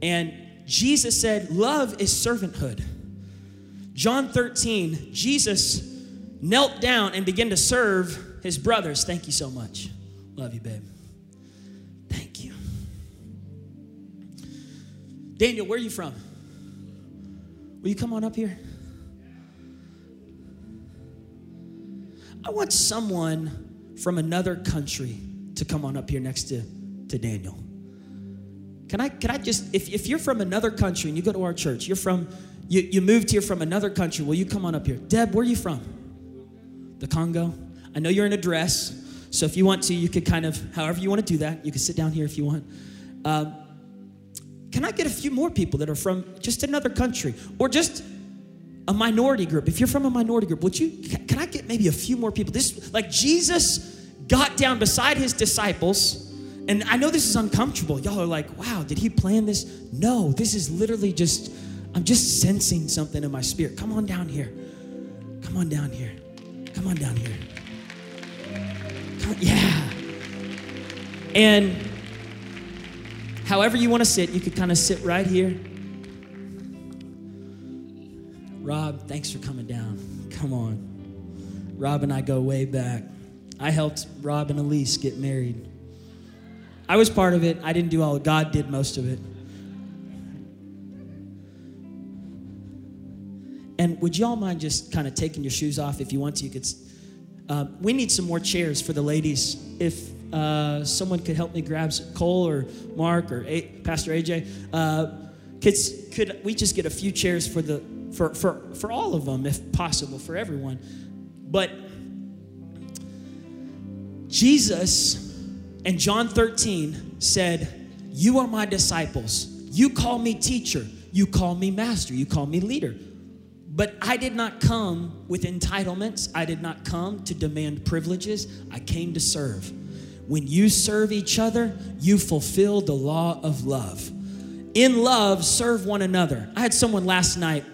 And Jesus said, Love is servanthood. John 13, Jesus knelt down and began to serve his brothers. Thank you so much. Love you, babe. Thank you. Daniel, where are you from? Will you come on up here? I want someone from another country to come on up here next to, to Daniel. Can I, can I just, if, if you're from another country and you go to our church, you're from you, you moved here from another country. Will you come on up here? Deb, where are you from? The Congo? I know you're in a dress, so if you want to, you could kind of, however you want to do that, you can sit down here if you want. Um, can I get a few more people that are from just another country or just a minority group? If you're from a minority group, would you, can I get maybe a few more people? This, like Jesus got down beside his disciples, and I know this is uncomfortable. Y'all are like, wow, did he plan this? No, this is literally just I'm just sensing something in my spirit. Come on down here. Come on down here. Come on down here. Yeah. And however you want to sit, you could kind of sit right here. Rob, thanks for coming down. Come on. Rob and I go way back. I helped Rob and Elise get married. I was part of it. I didn't do all, God did most of it. And would y'all mind just kind of taking your shoes off if you want to? You could. Uh, we need some more chairs for the ladies. If uh, someone could help me grab Cole or Mark or A- Pastor AJ, uh, could could we just get a few chairs for the for for for all of them, if possible, for everyone? But Jesus and John 13 said, You are my disciples. You call me teacher. You call me master. You call me leader. But I did not come with entitlements. I did not come to demand privileges. I came to serve. When you serve each other, you fulfill the law of love. In love, serve one another. I had someone last night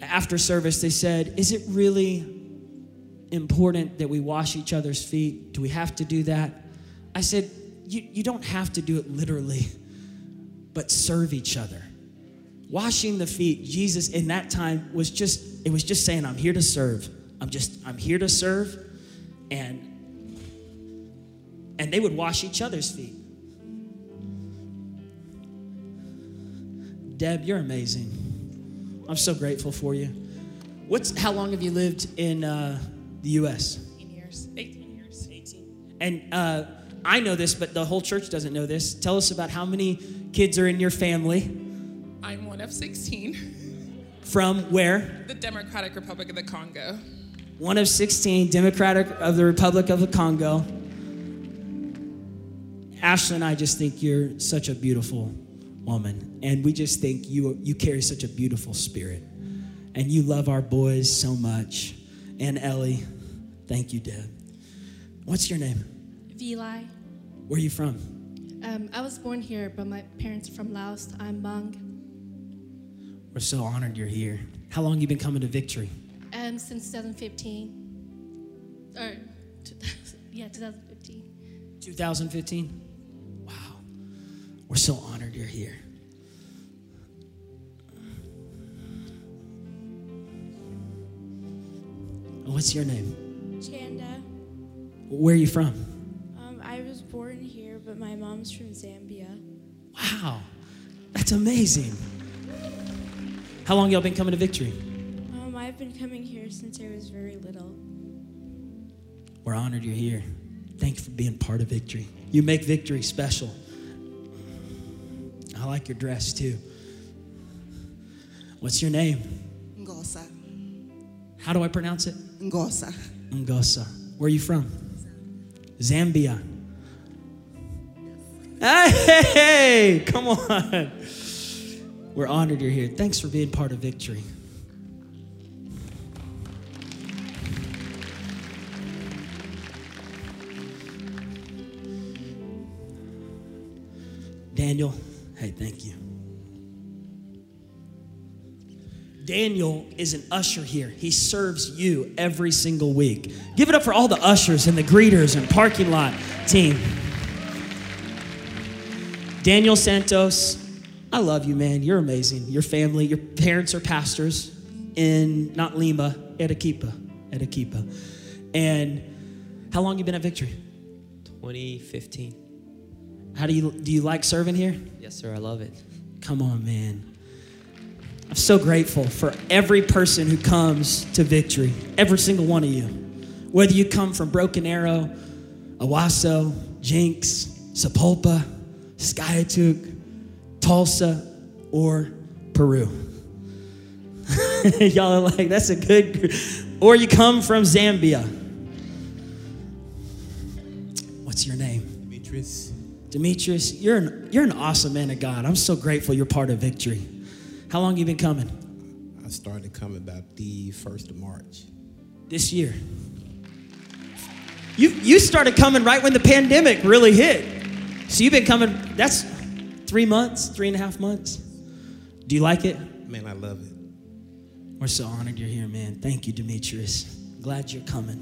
after service, they said, Is it really important that we wash each other's feet? Do we have to do that? I said, You, you don't have to do it literally, but serve each other. Washing the feet, Jesus in that time was just, it was just saying, I'm here to serve. I'm just, I'm here to serve. And and they would wash each other's feet. Deb, you're amazing. I'm so grateful for you. What's how long have you lived in uh, the U.S.? 18 years. 18 years. 18. And uh, I know this, but the whole church doesn't know this. Tell us about how many kids are in your family. I'm one of 16. From where? The Democratic Republic of the Congo. One of 16, Democratic of the Republic of the Congo. Ashley and I just think you're such a beautiful woman. And we just think you, you carry such a beautiful spirit. And you love our boys so much. And Ellie, thank you, Deb. What's your name? Vili. Where are you from? Um, I was born here, but my parents are from Laos. I'm Hmong. We're so honored you're here. How long you been coming to Victory? Um, since 2015. Or, 2000, yeah, 2015. 2015? Wow. We're so honored you're here. What's your name? Chanda. Where are you from? Um, I was born here, but my mom's from Zambia. Wow. That's amazing. How long y'all been coming to Victory? Um, I've been coming here since I was very little. We're honored you're here. Thank you for being part of Victory. You make Victory special. I like your dress too. What's your name? Ngosa. How do I pronounce it? Ngosa. Ngosa. Where are you from? Zambia. Hey, come on. We're honored you're here. Thanks for being part of Victory. Daniel, hey, thank you. Daniel is an usher here. He serves you every single week. Give it up for all the ushers and the greeters and parking lot team. Daniel Santos, I love you, man. You're amazing. Your family, your parents are pastors in not Lima, Arequipa, Arequipa. And how long you been at Victory? 2015. How do you do you like serving here? Yes, sir. I love it. Come on, man. I'm so grateful for every person who comes to victory, every single one of you. Whether you come from Broken Arrow, Owasso, Jenks, Sapulpa, Skiatook, Tulsa, or Peru. Y'all are like, that's a good, gr- or you come from Zambia. What's your name? Demetrius. Demetrius, you're an, you're an awesome man of God. I'm so grateful you're part of victory. How long you been coming? I started coming about the first of March. This year. You you started coming right when the pandemic really hit. So you've been coming, that's three months, three and a half months. Do you like it? Man, I love it. We're so honored you're here, man. Thank you, Demetrius. Glad you're coming.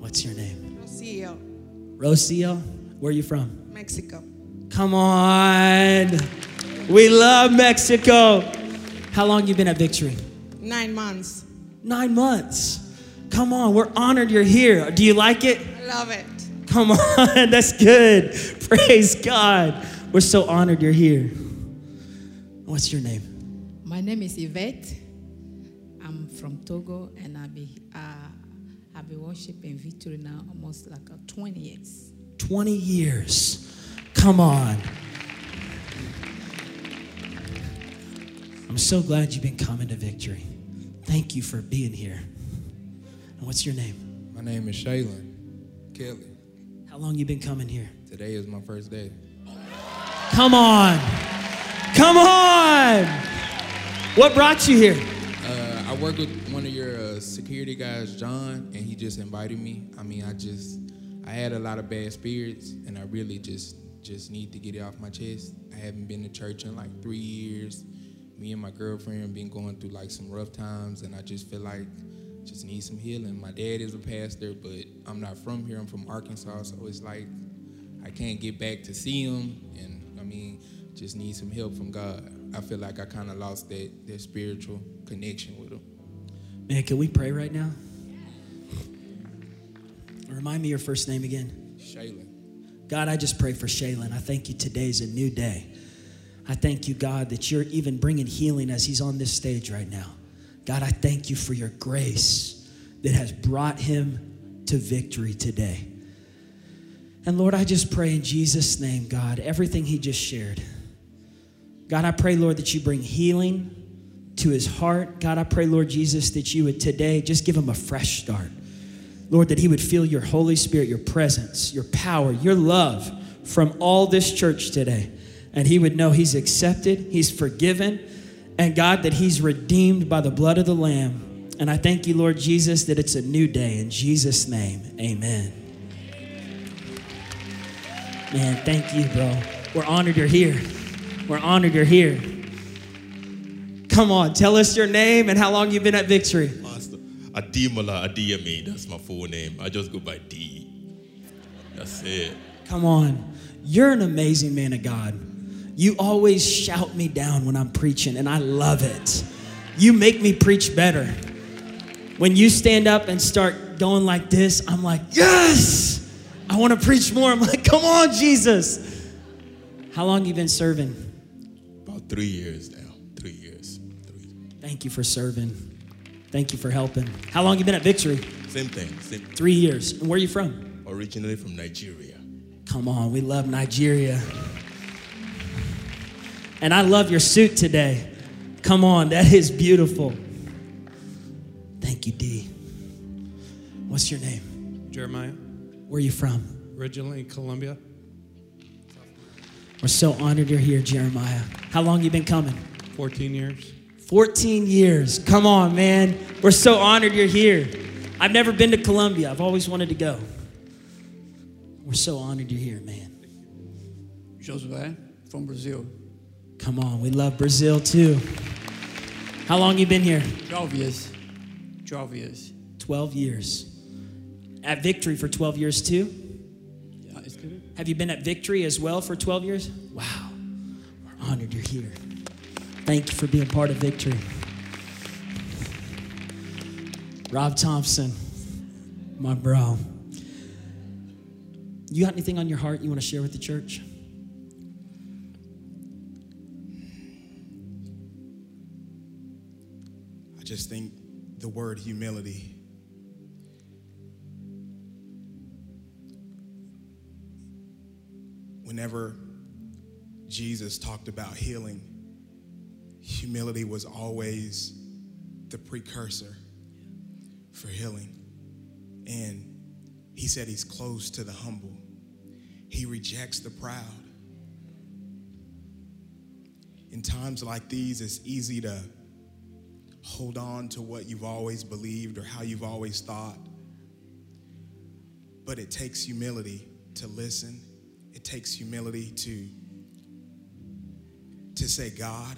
What's your name? Rocio, Rocio. Where are you from? Mexico. Come on. We love Mexico. How long you been at Victory? Nine months. Nine months. Come on, we're honored you're here. Do you like it? I love it. Come on, that's good. Praise God. We're so honored you're here. What's your name? My name is Yvette. I'm from Togo, and I've been uh, I've been worshiping Victory now almost like uh, 20 years. 20 years. Come on. I'm so glad you've been coming to victory. Thank you for being here. And what's your name? My name is Shaylin Kelly. How long you been coming here? Today is my first day. Come on. Come on. What brought you here? Uh, I work with one of your uh, security guys, John, and he just invited me. I mean, I just I had a lot of bad spirits, and I really just just need to get it off my chest. I haven't been to church in like three years. Me and my girlfriend been going through like some rough times, and I just feel like just need some healing. My dad is a pastor, but I'm not from here. I'm from Arkansas, so it's like I can't get back to see him, and I mean, just need some help from God. I feel like I kind of lost that that spiritual connection with him. Man, can we pray right now? Remind me your first name again. Shaylin. God, I just pray for Shaylin. I thank you today's a new day. I thank you, God, that you're even bringing healing as he's on this stage right now. God, I thank you for your grace that has brought him to victory today. And Lord, I just pray in Jesus' name, God, everything he just shared. God, I pray, Lord, that you bring healing to his heart. God, I pray, Lord Jesus, that you would today just give him a fresh start. Lord, that he would feel your Holy Spirit, your presence, your power, your love from all this church today. And he would know he's accepted, he's forgiven, and God, that he's redeemed by the blood of the Lamb. And I thank you, Lord Jesus, that it's a new day. In Jesus' name, amen. Man, thank you, bro. We're honored you're here. We're honored you're here. Come on, tell us your name and how long you've been at Victory. Pastor Ademola Adeyemi, that's my full name. I just go by D. That's it. Come on. You're an amazing man of God. You always shout me down when I'm preaching, and I love it. You make me preach better. When you stand up and start going like this, I'm like, yes! I want to preach more. I'm like, come on, Jesus. How long you been serving? About three years now. Three years. Three. Thank you for serving. Thank you for helping. How long you been at Victory? Same thing. Same. Three years. And where are you from? Originally from Nigeria. Come on, we love Nigeria. And I love your suit today. Come on, that is beautiful. Thank you, D. What's your name? Jeremiah, Where are you from? originally Colombia, We're so honored you're here, Jeremiah. How long you been coming? 14 years. 14 years. Come on, man. We're so honored you're here. I've never been to Colombia. I've always wanted to go. We're so honored you're here, man. Josué from Brazil. Come on, we love Brazil too. How long you been here? 12 years. 12 years. 12 years. At Victory for 12 years too? Yeah, it's good. Have you been at Victory as well for 12 years? Wow. We're honored you're here. Thank you for being part of Victory. Rob Thompson, my bro. You got anything on your heart you want to share with the church? Just think the word humility whenever Jesus talked about healing, humility was always the precursor for healing. And he said he's close to the humble, he rejects the proud. In times like these, it's easy to hold on to what you've always believed or how you've always thought. But it takes humility to listen. It takes humility to to say, God,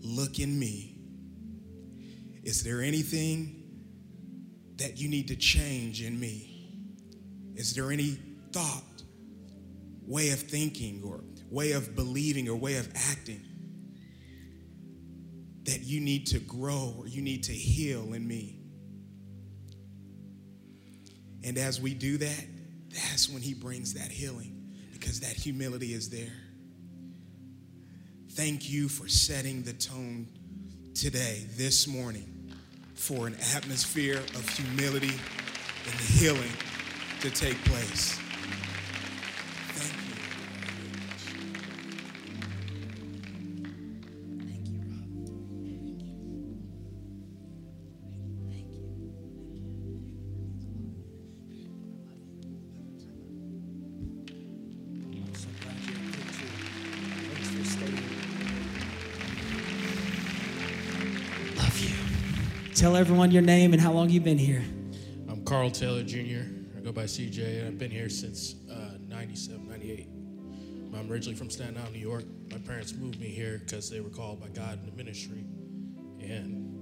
look in me. Is there anything that you need to change in me? Is there any thought, way of thinking, or way of believing, or way of acting that you need to grow or you need to heal in me? And as we do that, that's when he brings that healing because that humility is there. thank you for setting the tone today, this morning, for an atmosphere of humility and healing to take place. Tell everyone your name and how long you've been here. I'm Carl Taylor Jr. I go by CJ, and I've been here since uh, 97, 98. I'm originally from Staten Island, New York. My parents moved me here because they were called by God in the ministry. And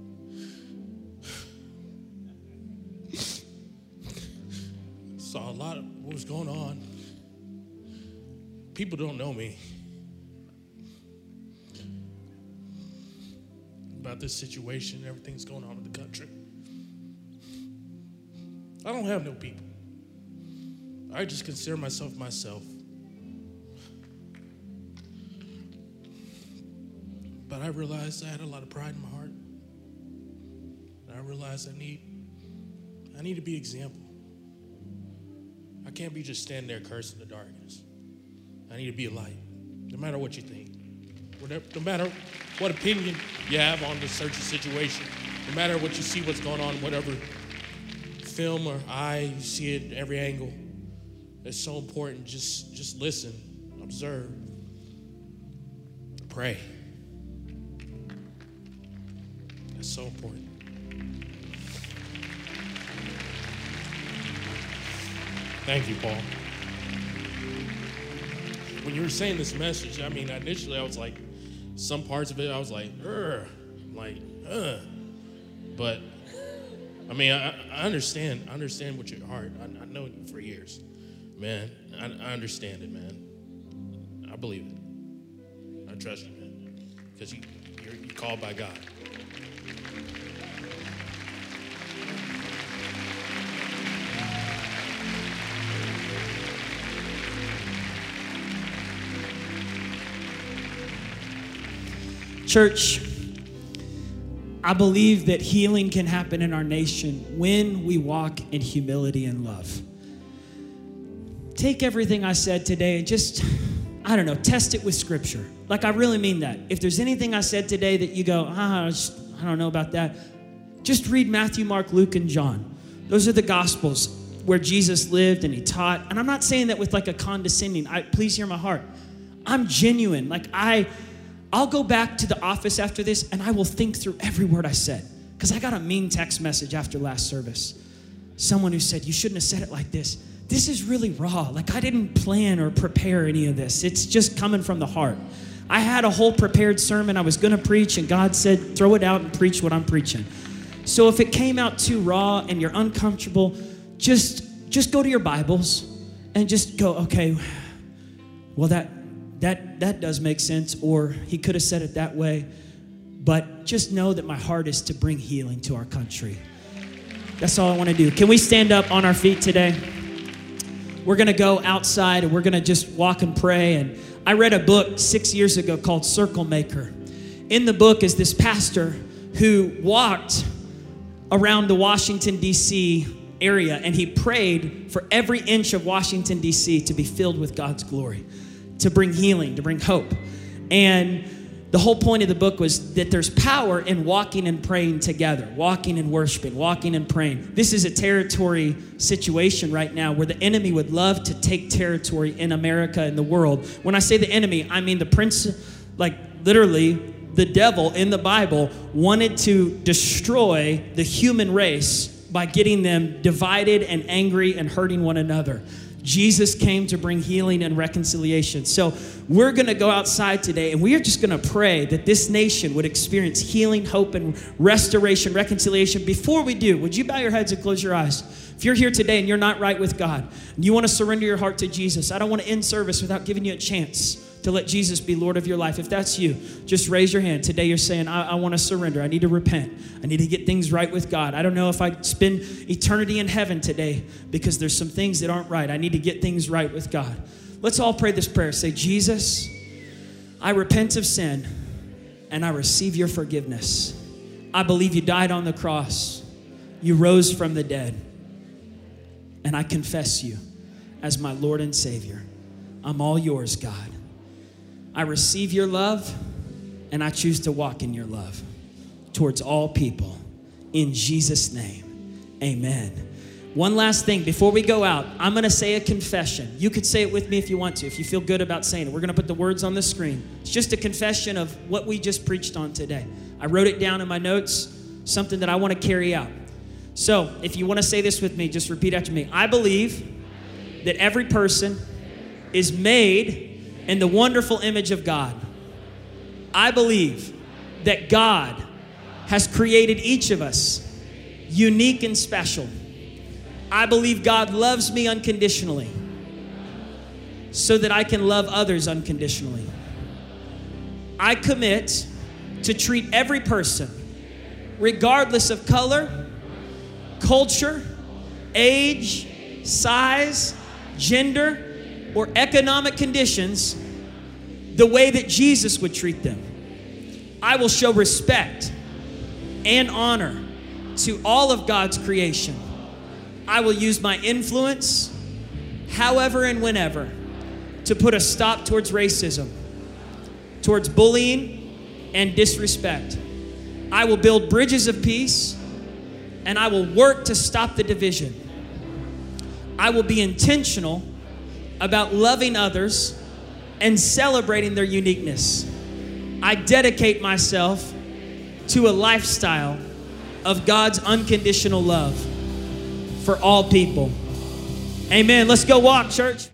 saw a lot of what was going on. People don't know me. About this situation, everything's going on in the country. I don't have no people. I just consider myself myself. But I realized I had a lot of pride in my heart. And I realized I need I need to be example. I can't be just standing there cursing the darkness. I need to be a light, no matter what you think. Whatever, no matter what opinion you have on this certain situation, no matter what you see what's going on, whatever film or eye, you see it every angle. It's so important. Just just listen, observe, pray. That's so important. Thank you, Paul. When you were saying this message, I mean, initially I was like, some parts of it, I was like, Ugh. like, uh. But I mean, I, I understand. I understand what your heart. I, I know you for years, man. I, I understand it, man. I believe it. I trust you, man, because you you're, you're called by God. Church, I believe that healing can happen in our nation when we walk in humility and love. Take everything I said today and just, I don't know, test it with scripture. Like, I really mean that. If there's anything I said today that you go, ah, I don't know about that, just read Matthew, Mark, Luke, and John. Those are the gospels where Jesus lived and he taught. And I'm not saying that with like a condescending, I, please hear my heart. I'm genuine. Like, I, I'll go back to the office after this and I will think through every word I said. Because I got a mean text message after last service. Someone who said, You shouldn't have said it like this. This is really raw. Like, I didn't plan or prepare any of this. It's just coming from the heart. I had a whole prepared sermon I was going to preach, and God said, Throw it out and preach what I'm preaching. So if it came out too raw and you're uncomfortable, just just go to your Bibles and just go, okay, well that that that does make sense, or he could have said it that way. But just know that my heart is to bring healing to our country. That's all I want to do. Can we stand up on our feet today? We're going to go outside and we're going to just walk and pray. And I read a book six years ago called Circle Maker. In the book is this pastor who walked around the Washington, D.C. area and he prayed for every inch of Washington, D.C. to be filled with God's glory, to bring healing, to bring hope. And the whole point of the book was that there's power in walking and praying together, walking and worshiping, walking and praying. This is a territory situation right now where the enemy would love to take territory in America and the world. When I say the enemy, I mean the prince, like literally the devil in the Bible wanted to destroy the human race by getting them divided and angry and hurting one another. Jesus came to bring healing and reconciliation. So, we're going to go outside today and we are just going to pray that this nation would experience healing, hope, and restoration, reconciliation. Before we do, would you bow your heads and close your eyes? If you're here today and you're not right with God, and you want to surrender your heart to Jesus, I don't want to end service without giving you a chance to let Jesus be Lord of your life. If that's you, just raise your hand. Today you're saying, I, I want to surrender. I need to repent. I need to get things right with God. I don't know if I spend eternity in heaven today because there's some things that aren't right. I need to get things right with God. Let's all pray this prayer. Say, Jesus, I repent of sin and I receive your forgiveness. I believe you died on the cross, you rose from the dead, and I confess you as my Lord and Savior. I'm all yours, God. I receive your love and I choose to walk in your love towards all people. In Jesus' name, amen. One last thing before we go out, I'm going to say a confession. You could say it with me if you want to, if you feel good about saying it. We're going to put the words on the screen. It's just a confession of what we just preached on today. I wrote it down in my notes, something that I want to carry out. So, if you want to say this with me, just repeat after me. I believe that every person is made in the wonderful image of God. I believe that God has created each of us unique and special. I believe God loves me unconditionally so that I can love others unconditionally. I commit to treat every person, regardless of color, culture, age, size, gender, or economic conditions, the way that Jesus would treat them. I will show respect and honor to all of God's creation. I will use my influence, however and whenever, to put a stop towards racism, towards bullying and disrespect. I will build bridges of peace and I will work to stop the division. I will be intentional about loving others and celebrating their uniqueness. I dedicate myself to a lifestyle of God's unconditional love for all people. Amen. Let's go walk, church.